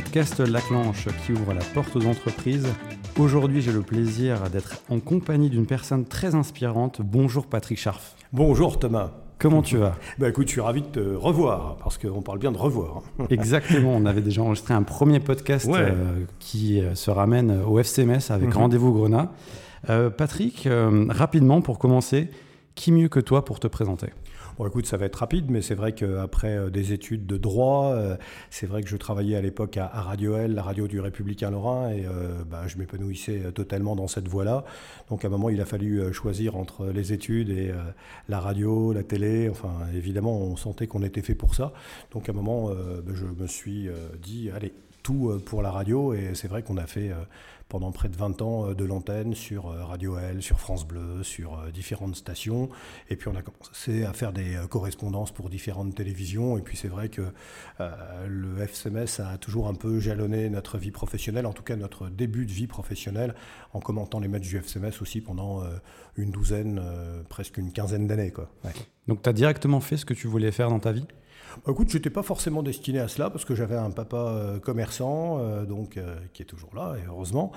podcast Laclanche qui ouvre la porte aux entreprises. Aujourd'hui, j'ai le plaisir d'être en compagnie d'une personne très inspirante. Bonjour Patrick Scharf. Bonjour Thomas. Comment tu vas? Bah écoute, je suis ravi de te revoir, parce qu'on parle bien de revoir. Exactement, on avait déjà enregistré un premier podcast euh, qui euh, se ramène au FCMS avec mhm. Rendez-vous Grenat. Euh, Patrick, rapidement pour commencer, qui mieux que toi pour te présenter? Bon, écoute, ça va être rapide, mais c'est vrai qu'après euh, des études de droit, euh, c'est vrai que je travaillais à l'époque à, Radio L, la radio du Républicain Lorrain, et euh, bah, je m'épanouissais totalement dans cette voie-là. Donc à un moment, il a fallu choisir entre les études et la radio, la télé. Enfin, évidemment, on sentait qu'on était fait pour ça. Donc à un moment, bah, je me suis dit, allez, tout pour la radio, et c'est vrai qu'on a fait pendant près de 20 ans euh, de l'antenne sur euh, Radio L, sur France Bleu, sur euh, différentes stations. Et puis on a commencé à faire des correspondances pour différentes télévisions. Et puis c'est vrai que le FCMS a toujours un peu jalonné notre vie professionnelle, en tout cas notre début de vie professionnelle, en commentant les matchs du FCMS aussi pendant une douzaine, presque une quinzaine d'années. Donc tu as directement fait ce que tu voulais faire dans ta vie? Bah, écoute, je n'étais pas forcément destiné à cela parce que j'avais un papa euh, commerçant, euh, donc, euh, qui est toujours là, et heureusement,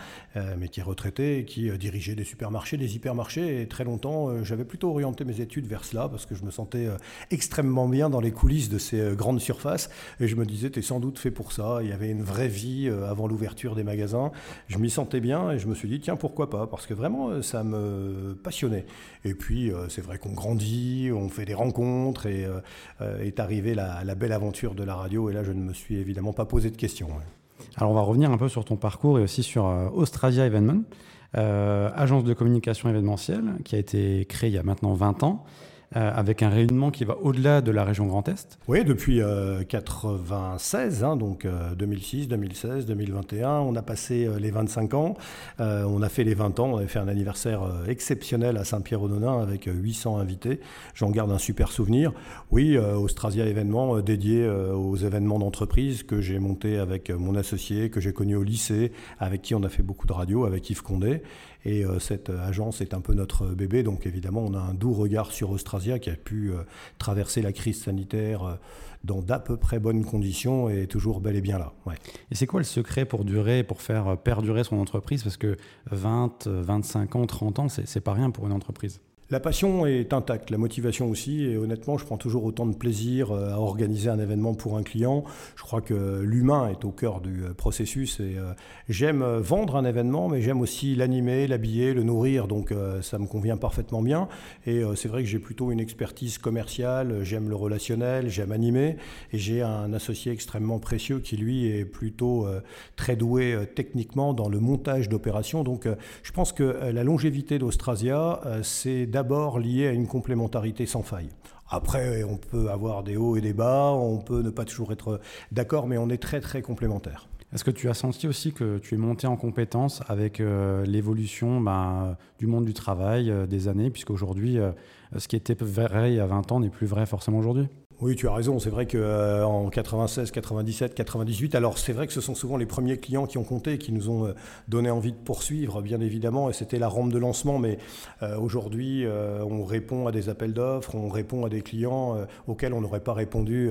mais qui est retraité et qui dirigeait des supermarchés, des hypermarchés. Et très longtemps, j'avais plutôt orienté mes études vers cela parce que je me sentais extrêmement bien dans les coulisses de ces grandes surfaces. Et je me disais, tu es sans doute fait pour ça. Il y avait une vraie vie avant l'ouverture des magasins. Je m'y sentais bien et je me suis dit, tiens, pourquoi pas? Parce que vraiment, ça me passionnait. Et puis, c'est vrai qu'on grandit, on fait des rencontres et est arrivé la belle aventure de la radio. Et là, je ne me suis évidemment pas posé de questions. Alors, on va revenir un peu sur ton parcours et aussi sur euh, Australia Evenement, euh, agence de communication événementielle qui a été créée il y a maintenant 20 ans. Euh, avec un rayonnement qui va au-delà de la région Grand Est Oui, depuis 1996, hein, donc 2006, 2016, 2021, on a passé les 25 ans, on a fait les 20 ans, on avait fait un anniversaire exceptionnel à Saint-Pierre-aux-Nonains avec 800 invités, j'en garde un super souvenir. Oui, Austrasia événement dédié aux événements d'entreprise que j'ai monté avec mon associé, que j'ai connu au lycée, avec qui on a fait beaucoup de radio, avec Yves Condé. Et euh, cette agence est un peu notre bébé, donc évidemment on a un doux regard sur Austrasia qui a pu euh, traverser la crise sanitaire euh, dans d'à peu près bonnes conditions et toujours bel et bien là. Et c'est quoi le secret pour durer, pour faire perdurer son entreprise? Parce que 20, 25 ans, 30 ans, c'est pas rien pour une entreprise. La passion est intacte, la motivation aussi, et honnêtement, je prends toujours autant de plaisir euh, à organiser un événement pour un client. Je crois que l'humain est au cœur du euh, processus, et euh, j'aime vendre un événement, mais j'aime aussi l'animer, l'habiller, le nourrir, donc ça me convient parfaitement bien. Et c'est vrai que j'ai plutôt une expertise commerciale, j'aime le relationnel, j'aime animer, et j'ai un associé extrêmement précieux qui, lui, est plutôt très doué techniquement dans le montage d'opérations. Donc je pense que la longévité d'Austrasia, c'est d'abord lié à une complémentarité sans faille. Après, on peut avoir des hauts et des bas, on peut ne pas toujours être d'accord, mais on est très très complémentaires. Est-ce que tu as senti aussi que tu es monté en compétence avec euh, l'évolution ben, du monde du travail euh, des années, puisqu'aujourd'hui, aujourd'hui, euh, ce qui était vrai il y a 20 ans n'est plus vrai forcément aujourd'hui? Oui, tu as raison. C'est vrai qu'en 96, 97, 98, alors c'est vrai que ce sont souvent les premiers clients qui ont compté, qui nous ont euh, donné envie de poursuivre, bien évidemment, et c'était la rampe de lancement. Mais euh, aujourd'hui, euh, on répond à des appels d'offres, on répond à des clients auxquels on n'aurait pas répondu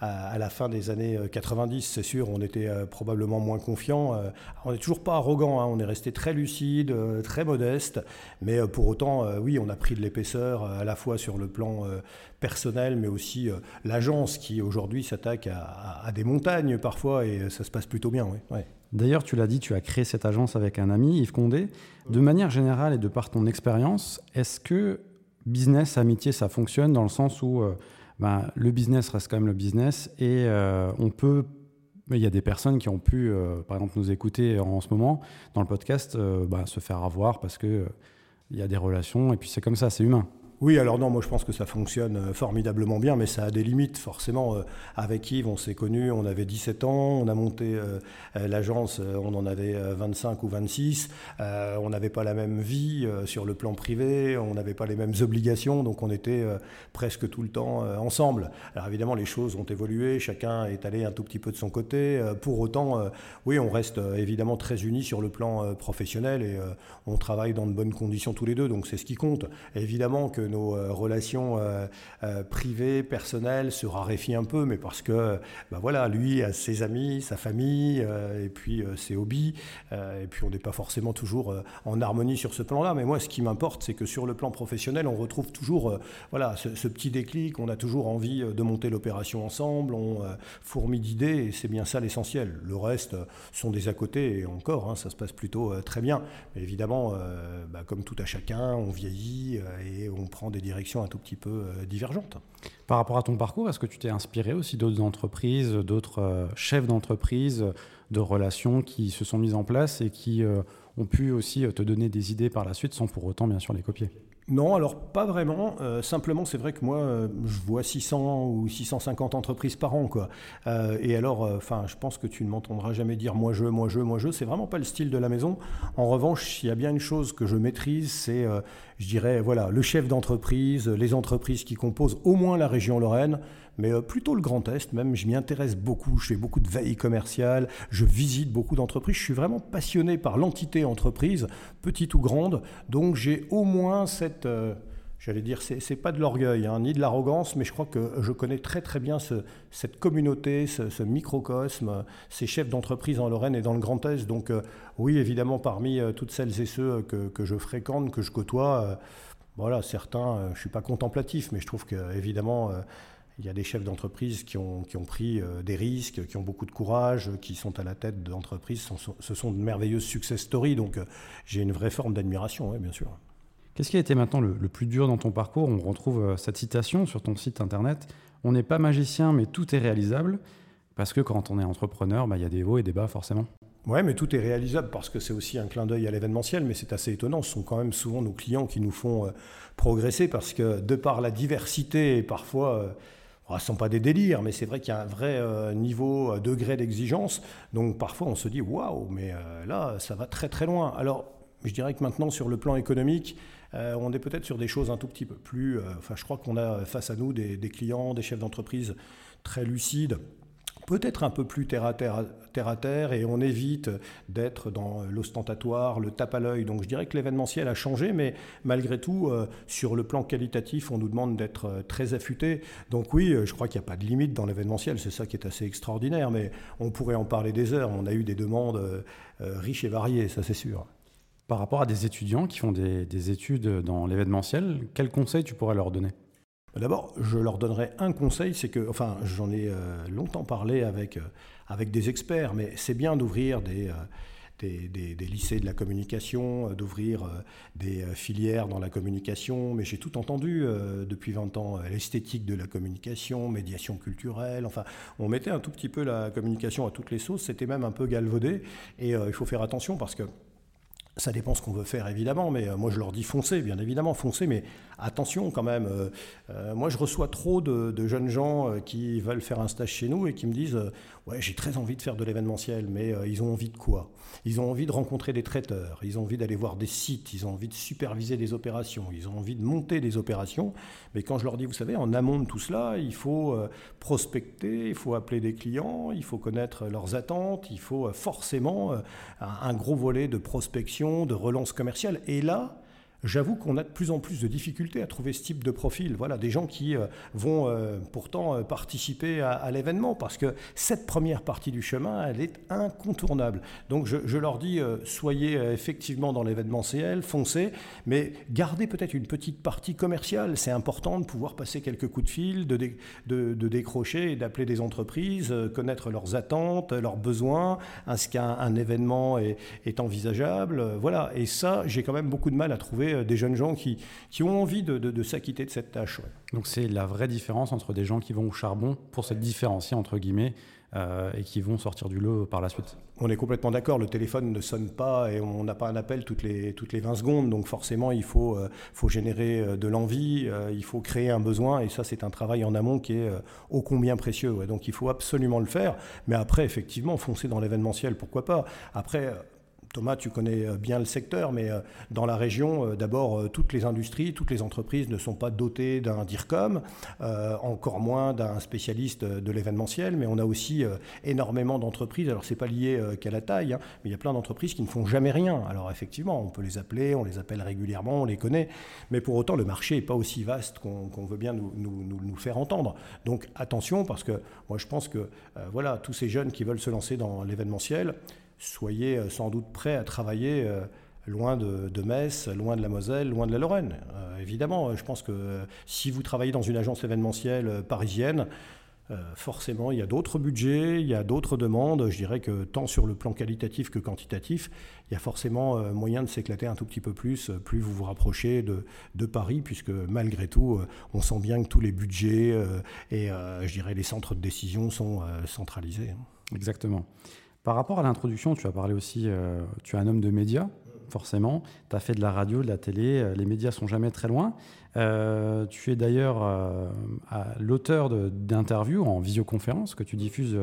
à, la fin des années 90. C'est sûr, on était probablement moins confiant. on n'est toujours pas arrogant, hein. on est resté très lucide, très modeste, mais pour autant, oui, on a pris de l'épaisseur à la fois sur le plan personnel, mais aussi euh, l'agence qui aujourd'hui s'attaque à, des montagnes parfois et ça se passe plutôt bien. Oui. D'ailleurs, tu l'as dit, tu as créé cette agence avec un ami, Yves Condé. De manière générale et de par ton expérience, est-ce que business, amitié, ça fonctionne dans le sens où euh, ben, le business reste quand même le business et euh, on peut il y a des personnes qui ont pu, par exemple, nous écouter en, ce moment dans le podcast, ben, se faire avoir parce que il y a des relations et puis c'est comme ça, c'est humain. Oui, alors non, moi je pense que ça fonctionne euh, formidablement bien, mais ça a des limites forcément. Euh, avec Yves, on s'est connus, on avait 17 ans, on a monté euh, l'agence, on en avait 25 ou 26. on n'avait pas la même vie sur le plan privé, on n'avait pas les mêmes obligations, donc on était presque tout le temps ensemble. Alors évidemment, les choses ont évolué, chacun est allé un tout petit peu de son côté. pour autant, oui, on reste évidemment très unis sur le plan professionnel et on travaille dans de bonnes conditions tous les deux, donc c'est ce qui compte. évidemment que nos relations privées, personnelles se raréfient un peu, mais parce que, bah voilà, lui a ses amis, sa famille, et puis ses hobbies, et puis on n'est pas forcément toujours en harmonie sur ce plan-là. Mais moi, ce qui m'importe, c'est que sur le plan professionnel, on retrouve toujours, voilà, ce, petit déclic. On a toujours envie de monter l'opération ensemble. On fourmille d'idées, et c'est bien ça l'essentiel. Le reste sont des à côté, et encore, hein, ça se passe plutôt très bien. Évidemment, bah, comme tout à chacun, on vieillit et on prend des directions un tout petit peu divergentes. Par rapport à ton parcours, est-ce que tu t'es inspiré aussi d'autres entreprises, d'autres chefs d'entreprise, de relations qui se sont mises en place et qui ont pu aussi te donner des idées par la suite sans pour autant bien sûr les copier? Non, alors pas vraiment. Euh, simplement, c'est vrai que moi, euh, je vois 600 ou 650 entreprises par an, quoi. Euh, et alors, enfin, je pense que tu ne m'entendras jamais dire moi je, moi je, moi je. C'est vraiment pas le style de la maison. En revanche, il y a bien une chose que je maîtrise, c'est, je dirais, voilà, le chef d'entreprise, les entreprises qui composent au moins la région Lorraine mais euh, plutôt le Grand Est même. Je m'y intéresse beaucoup, je fais beaucoup de veille commerciale, je visite beaucoup d'entreprises. Je suis vraiment passionné par l'entité entreprise, petite ou grande. Donc j'ai au moins cette... Euh, j'allais dire, c'est pas de l'orgueil, hein, ni de l'arrogance, mais je crois que je connais très très bien ce, cette communauté, ce, microcosme, ces chefs d'entreprise en Lorraine et dans le Grand Est. Donc euh, oui, évidemment, parmi toutes celles et ceux que, que, je fréquente, que je côtoie, voilà, certains, je suis pas contemplatif, mais je trouve que évidemment il y a des chefs d'entreprise qui ont, qui ont pris euh, des risques, qui ont beaucoup de courage, qui sont à la tête d'entreprises. Ce sont de merveilleuses success stories. Donc, euh, j'ai une vraie forme d'admiration, bien sûr. Qu'est-ce qui a été maintenant le, plus dur dans ton parcours? On retrouve euh, cette citation sur ton site internet. On n'est pas magicien, mais tout est réalisable. Parce que quand on est entrepreneur, bah, il y a des hauts et des bas forcément. Oui, mais tout est réalisable parce que c'est aussi un clin d'œil à l'événementiel, mais c'est assez étonnant. Ce sont quand même souvent nos clients qui nous font progresser parce que de par la diversité et parfois ce ne sont pas des délires, mais c'est vrai qu'il y a un vrai euh, niveau, euh, degré d'exigence. Donc parfois on se dit waouh, mais euh, là ça va très très loin. Alors je dirais que maintenant sur le plan économique, on est peut-être sur des choses un tout petit peu plus. enfin, je crois qu'on a face à nous des clients, des chefs d'entreprise très lucides peut-être un peu plus terre à terre, et on évite d'être dans l'ostentatoire, le tape à l'œil. Donc je dirais que l'événementiel a changé, mais malgré tout, euh, sur le plan qualitatif, on nous demande d'être euh, très affûté. Donc oui, euh, je crois qu'il n'y a pas de limite dans l'événementiel, c'est ça qui est assez extraordinaire, mais on pourrait en parler des heures. On a eu des demandes riches et variées, ça c'est sûr. Par rapport à des étudiants qui font des, des études dans l'événementiel, quels conseils tu pourrais leur donner? D'abord, je leur donnerai un conseil, c'est que, enfin, j'en ai euh, longtemps parlé avec, euh, avec des experts, mais c'est bien d'ouvrir des, euh, des, des, lycées de la communication, d'ouvrir des filières dans la communication, mais j'ai tout entendu depuis 20 ans, l'esthétique de la communication, médiation culturelle, enfin, on mettait un tout petit peu la communication à toutes les sauces, c'était même un peu galvaudé, et il faut faire attention parce que ça dépend ce qu'on veut faire évidemment, mais moi je leur dis foncez, bien évidemment, foncez, mais attention quand même. Euh, euh, moi, je reçois trop de, jeunes gens euh, qui veulent faire un stage chez nous et qui me disent Ouais, j'ai très envie de faire de l'événementiel, mais ils ont envie de quoi? Ils ont envie de rencontrer des traiteurs, ils ont envie d'aller voir des sites, ils ont envie de superviser des opérations, ils ont envie de monter des opérations. Mais quand je leur dis Vous savez, en amont de tout cela, il faut prospecter, il faut appeler des clients, il faut connaître leurs attentes, il faut forcément un gros volet de prospection, de relance commerciale. Et là, J'avoue qu'on a de plus en plus de difficultés à trouver ce type de profil. Voilà, des gens qui euh, vont euh, pourtant euh, participer à, l'événement parce que cette première partie du chemin, elle est incontournable. Donc je, leur dis, soyez effectivement dans l'événementiel, foncez, mais gardez peut-être une petite partie commerciale. C'est important de pouvoir passer quelques coups de fil, de, décrocher et d'appeler des entreprises, connaître leurs attentes, leurs besoins, est-ce qu'un événement est, est envisageable. Voilà, et ça, j'ai quand même beaucoup de mal à trouver euh, des jeunes gens qui, qui ont envie de, s'acquitter de cette tâche. Donc c'est la vraie différence entre des gens qui vont au charbon pour se différencier entre guillemets euh, et qui vont sortir du lot par la suite. On est complètement d'accord, le téléphone ne sonne pas et on n'a pas un appel toutes les, toutes les 20 secondes, donc forcément il faut, euh, faut générer de l'envie, il faut créer un besoin et ça c'est un travail en amont qui est ô combien précieux. Donc il faut absolument le faire, mais après effectivement foncer dans l'événementiel, pourquoi pas. Après Thomas, tu connais euh, bien le secteur, mais euh, dans la région, euh, d'abord, toutes les industries, toutes les entreprises ne sont pas dotées d'un DIRCOM, encore moins d'un spécialiste de l'événementiel, mais on a aussi énormément d'entreprises, alors c'est pas lié qu'à la taille, hein, mais il y a plein d'entreprises qui ne font jamais rien. Alors effectivement, on peut les appeler, on les appelle régulièrement, on les connaît, mais pour autant, le marché n'est pas aussi vaste qu'on veut bien nous, nous, faire entendre. Donc attention, parce que moi je pense que voilà, tous ces jeunes qui veulent se lancer dans l'événementiel, soyez euh, sans doute prêts à travailler euh, loin de, Metz, loin de la Moselle, loin de la Lorraine. Euh, évidemment, je pense que si vous travaillez dans une agence événementielle parisienne, forcément, il y a d'autres budgets, il y a d'autres demandes. Je dirais que tant sur le plan qualitatif que quantitatif, il y a forcément moyen de s'éclater un tout petit peu plus, plus vous vous rapprochez de, de Paris, puisque malgré tout, on sent bien que tous les budgets et, je dirais, les centres de décision sont centralisés. Exactement. Par rapport à l'introduction, tu as parlé aussi, euh, tu es un homme de médias, forcément. Tu as fait de la radio, de la télé, euh, les médias sont jamais très loin. Euh, tu es d'ailleurs l'auteur d'interviews en visioconférence que tu diffuses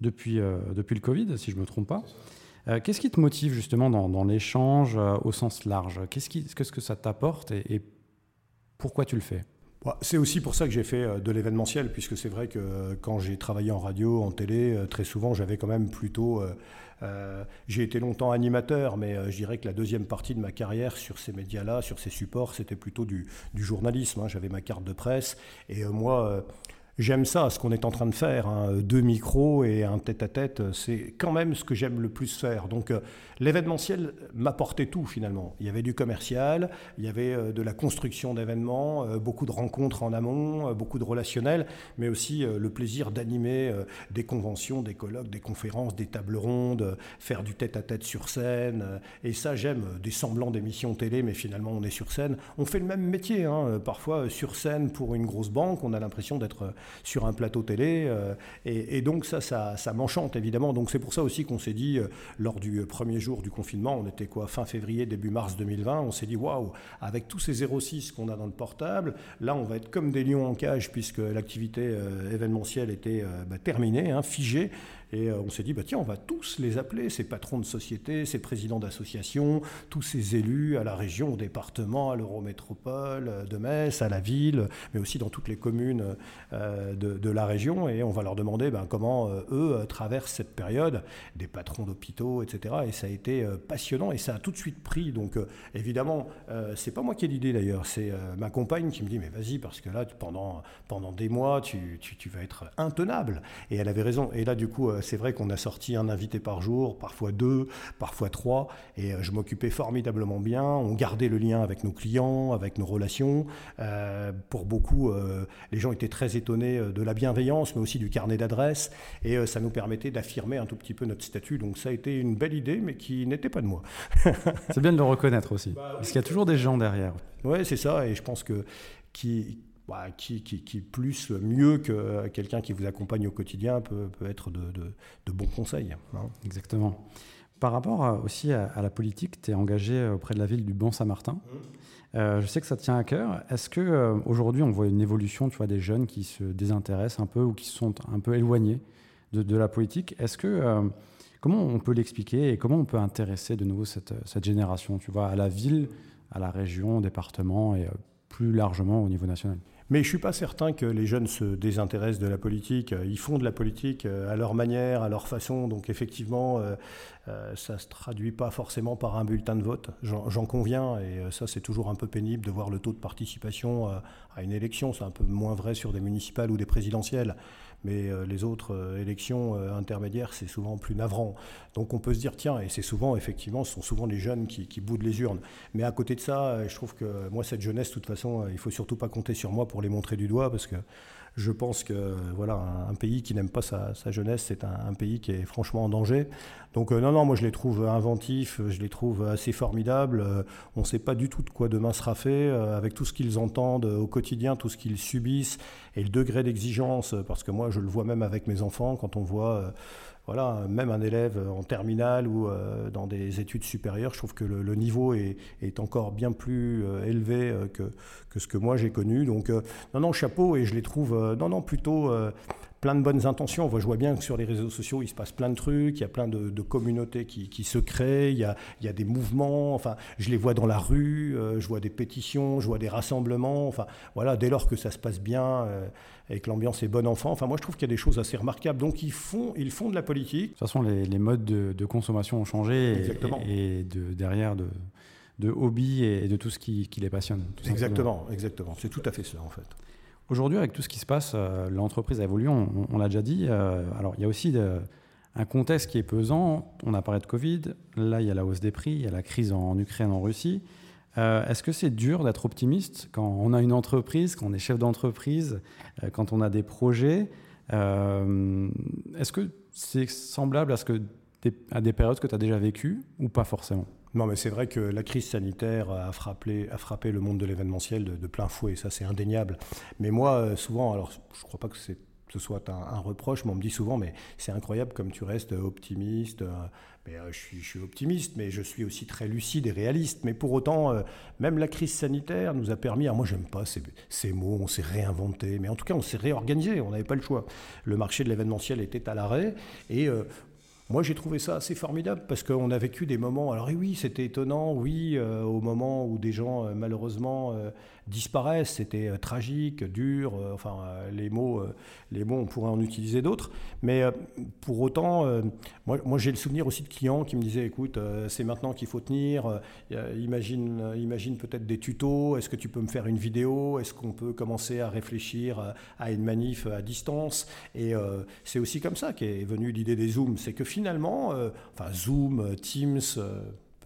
depuis, depuis le Covid, si je ne me trompe pas. Qu'est-ce qui te motive justement dans, l'échange au sens large? Qu'est-ce -ce que ça t'apporte et pourquoi tu le fais? C'est aussi pour ça que j'ai fait euh, de l'événementiel, puisque c'est vrai que euh, quand j'ai travaillé en radio, en télé, euh, très souvent j'avais quand même plutôt... j'ai été longtemps animateur, mais je dirais que la deuxième partie de ma carrière sur ces médias-là, sur ces supports, c'était plutôt du, journalisme. Hein. J'avais ma carte de presse, et moi... J'aime ça, ce qu'on est en train de faire. Hein. Deux micros et un tête-à-tête, c'est quand même ce que j'aime le plus faire. Donc l'événementiel m'apportait tout finalement. Il y avait du commercial, il y avait euh, de la construction d'événements, euh, beaucoup de rencontres en amont, euh, beaucoup de relationnels, mais aussi le plaisir d'animer des conventions, des colloques, des conférences, des tables rondes, faire du tête-à-tête sur scène. Et ça, j'aime des semblants d'émissions télé, mais finalement on est sur scène. On fait le même métier, hein. parfois sur scène pour une grosse banque, on a l'impression d'être sur un plateau télé. Euh, et, donc ça, ça, m'enchante évidemment. Donc c'est pour ça aussi qu'on s'est dit, euh, lors du premier jour du confinement, on était quoi, fin février, début mars 2020, on s'est dit, waouh, avec tous ces 06 qu'on a dans le portable, là on va être comme des lions en cage puisque l'activité euh, événementielle était bah, terminée, hein, figée. Et euh, on s'est dit, bah, tiens, on va tous les appeler, ces patrons de société, ces présidents d'associations, tous ces élus à la région, au département, à l'eurométropole euh, de Metz, à la ville, mais aussi dans toutes les communes euh, de, la région. Et on va leur demander ben, comment eux traversent cette période, des patrons d'hôpitaux, etc. Et ça a été passionnant et ça a tout de suite pris. Donc évidemment, c'est pas moi qui ai l'idée d'ailleurs, c'est ma compagne qui me dit, mais vas-y, parce que là, pendant, pendant des mois, tu, tu, vas être intenable. Et elle avait raison. Et là, du coup, c'est vrai qu'on a sorti un invité par jour, parfois deux, parfois trois, et euh, je m'occupais formidablement bien. On gardait le lien avec nos clients, avec nos relations. Euh, pour beaucoup, euh, les gens étaient très étonnés de la bienveillance, mais aussi du carnet d'adresses, et ça nous permettait d'affirmer un tout petit peu notre statut. Donc ça a été une belle idée, mais qui n'était pas de moi. c'est bien de le reconnaître aussi, bah parce qu'il y a toujours des gens derrière. Oui, c'est ça, et je pense que qui bah, qui, qui, plus mieux que quelqu'un qui vous accompagne au quotidien peut, peut être de, de, bons conseils. Hein. Exactement. Par rapport aussi à, la politique, tu es engagé auprès de la ville du Bon-Saint-Martin. Mmh. Euh, je sais que ça tient à cœur. Est-ce que euh, aujourd'hui on voit une évolution, tu vois, des jeunes qui se désintéressent un peu ou qui sont un peu éloignés de, la politique? Est-ce que euh, comment on peut l'expliquer et comment on peut intéresser de nouveau cette, cette, génération, tu vois, à la ville, à la région, au département et plus largement au niveau national? Mais je ne suis pas certain que les jeunes se désintéressent de la politique. Ils font de la politique euh, à leur manière, à leur façon. Donc effectivement, euh, euh, ça ne se traduit pas forcément par un bulletin de vote. J'en conviens. Et ça, c'est toujours un peu pénible de voir le taux de participation à une élection. C'est un peu moins vrai sur des municipales ou des présidentielles mais euh, les autres euh, élections euh, intermédiaires, c'est souvent plus navrant. Donc on peut se dire, tiens, et c'est souvent, effectivement, ce sont souvent les jeunes qui, boudent les urnes. Mais à côté de ça, je trouve que moi, cette jeunesse, de toute façon, il faut surtout pas compter sur moi pour les montrer du doigt, parce que je pense que voilà, un, pays qui n'aime pas sa, jeunesse, c'est un, pays qui est franchement en danger. Donc non, non, moi je les trouve inventifs, je les trouve assez formidables. on ne sait pas du tout de quoi demain sera fait, avec tout ce qu'ils entendent au quotidien, tout ce qu'ils subissent, et le degré d'exigence, parce que moi je le vois même avec mes enfants, quand on voit euh, voilà, même un élève en terminale ou euh, dans des études supérieures, je trouve que le, niveau est, encore bien plus euh, élevé que, que, ce que moi j'ai connu. Donc, non, non, chapeau, et je les trouve, non, non, plutôt plein de bonnes intentions. je vois bien que sur les réseaux sociaux, il se passe plein de trucs, il y a plein de, communautés qui, se créent, il y, a, il y, a, des mouvements, enfin, je les vois dans la rue, euh, je vois des pétitions, je vois des rassemblements, enfin, voilà, dès lors que ça se passe bien euh, et que l'ambiance est bonne enfant, enfin, moi je trouve qu'il y a des choses assez remarquables. Donc ils font, ils font de la politique. De toute façon, les, modes de, consommation ont changé et, et de, derrière de de hobby et de tout ce qui, les passionne. Exactement, exactement. C'est tout à fait cela en fait. Aujourd'hui, avec tout ce qui se passe, euh, l'entreprise a évolué, on, l'a déjà dit. Euh, alors, il y a aussi un contexte qui est pesant. On a parlé de Covid, là, il y a la hausse des prix, il y a la crise en, Ukraine, en Russie. Euh, est-ce que c'est dur d'être optimiste quand on a une entreprise, quand on est chef d'entreprise, quand on a des projets Est-ce que c'est semblable à, ce à des périodes que tu as déjà vécues ou pas forcément? Non, mais c'est vrai que la crise sanitaire a frappé, le monde de l'événementiel de, plein fouet, ça c'est indéniable. Mais moi, euh, souvent, alors je ne crois pas que ce soit un, reproche, mais on me dit souvent, mais c'est incroyable comme tu restes optimiste. Euh, mais, euh, je, suis, optimiste, mais je suis aussi très lucide et réaliste. Mais pour autant, même la crise sanitaire nous a permis, alors moi j'aime pas ces, mots, on s'est réinventé, mais en tout cas on s'est réorganisé, on n'avait pas le choix. Le marché de l'événementiel était à l'arrêt et moi, j'ai trouvé ça assez formidable parce qu'on a vécu des moments. Alors, oui, c'était étonnant, oui, euh, au moment où des gens, euh, malheureusement, euh, disparaissent. C'était tragique, dur, enfin les mots, les mots, on pourrait en utiliser d'autres. Mais pour autant, moi, j'ai le souvenir aussi de clients qui me disaient, écoute, c'est maintenant qu'il faut tenir, imagine, imagine peut-être des tutos, est-ce que tu peux me faire une vidéo, est-ce qu'on peut commencer à réfléchir à une manif à distance Et c'est aussi comme ça qu'est venue l'idée des Zooms, c'est que finalement, enfin Zoom, Teams,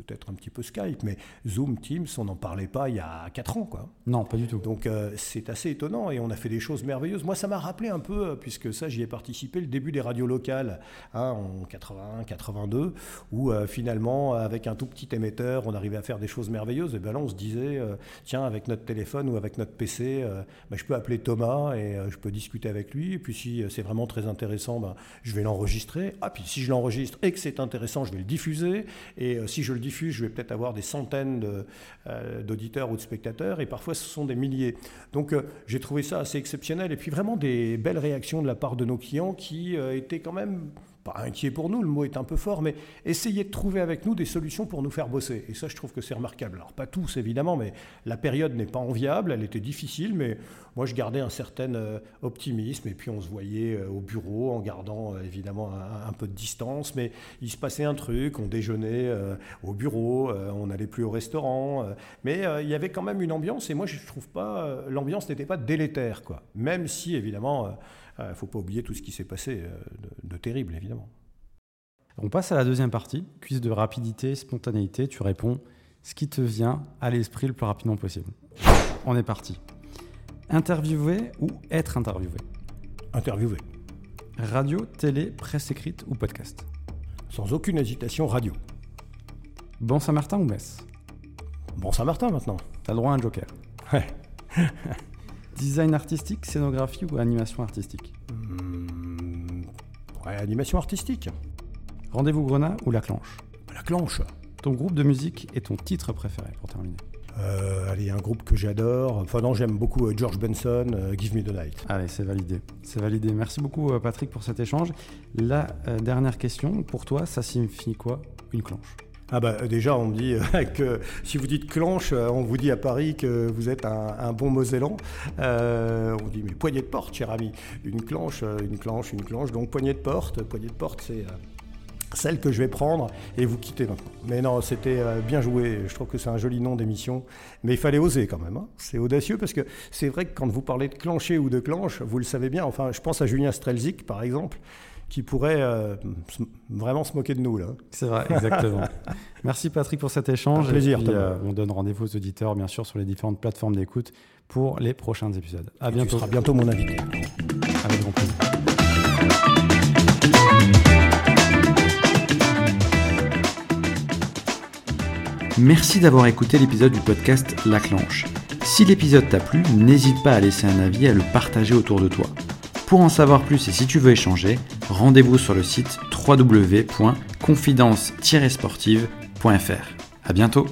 peut-être un petit peu Skype, mais Zoom, Teams, on n'en parlait pas il y a 4 ans. Quoi. Non, pas du tout. Donc euh, c'est assez étonnant et on a fait des choses merveilleuses. Moi, ça m'a rappelé un peu, euh, puisque ça, j'y ai participé, le début des radios locales hein, en 81, 82, où euh, finalement, avec un tout petit émetteur, on arrivait à faire des choses merveilleuses. Et bien là, on se disait, tiens, avec notre téléphone ou avec notre PC, ben, je peux appeler Thomas et je peux discuter avec lui. Et puis si c'est vraiment très intéressant, ben, je vais l'enregistrer. Ah, puis si je l'enregistre et que c'est intéressant, je vais le diffuser. Et si je le je vais peut-être avoir des centaines euh, d'auditeurs ou de spectateurs, et parfois ce sont des milliers. Donc euh, j'ai trouvé ça assez exceptionnel, et puis vraiment des belles réactions de la part de nos clients qui euh, étaient quand même inquiet pour nous, le mot est un peu fort, mais essayer de trouver avec nous des solutions pour nous faire bosser. Et ça, je trouve que c'est remarquable. Alors, pas tous, évidemment, mais la période n'est pas enviable, elle était difficile, mais moi, je gardais un certain euh, optimisme, et puis on se voyait euh, au bureau en gardant, euh, évidemment, un, peu de distance, mais il se passait un truc, on déjeunait au bureau, on n'allait plus au restaurant, mais il y avait quand même une ambiance, et moi, je trouve pas, l'ambiance n'était pas délétère, quoi. Même si, évidemment, il ne faut pas oublier tout ce qui s'est passé euh, de, terrible, évidemment. On passe à la deuxième partie, cuisse de rapidité, spontanéité. Tu réponds ce qui te vient à l'esprit le plus rapidement possible. On est parti. Interviewer ou être interviewé? Interviewer. Radio, télé, presse écrite ou podcast? Sans aucune hésitation, radio. Bon Saint-Martin ou Metz? Bon Saint-Martin maintenant. T'as le droit à un joker. Ouais. Design artistique, scénographie ou animation artistique hmm, Ouais, animation artistique. Rendez-vous Grenat ou La Clanche La Clanche. Ton groupe de musique et ton titre préféré pour terminer euh, allez, un groupe que j'adore. Enfin, non, j'aime beaucoup euh, George Benson, euh, Give Me the Night. Allez, c'est validé. C'est validé. Merci beaucoup, Patrick, pour cet échange. La dernière question, pour toi, ça signifie quoi, une clanche? Ah bah déjà on me dit euh, que si vous dites clanche, euh, on vous dit à Paris que vous êtes un, bon Mosellan. Euh, on dit mais poignée de porte, cher ami. Une clanche, une clanche, une clanche. Donc poignée de porte, poignée de porte, c'est celle que je vais prendre et vous quitter maintenant. Mais non, c'était bien joué. Je trouve que c'est un joli nom d'émission. Mais il fallait oser quand même. Hein. C'est audacieux parce que c'est vrai que quand vous parlez de clancher ou de clanche, vous le savez bien. Enfin, je pense à Julien Strelzik par exemple qui pourrait euh, vraiment se moquer de nous. là. C'est vrai, exactement. Merci Patrick pour cet échange. Un plaisir. Euh, on donne rendez-vous aux auditeurs, bien sûr, sur les différentes plateformes d'écoute pour les prochains épisodes. À bientôt. Tu seras bientôt mon invité. Avec grand plaisir. Merci d'avoir écouté l'épisode du podcast La Clanche. Si l'épisode t'a plu, n'hésite pas à laisser un avis et à le partager autour de toi. Pour en savoir plus et si tu veux échanger, rendez-vous sur le site www.confidence-sportive.fr. À bientôt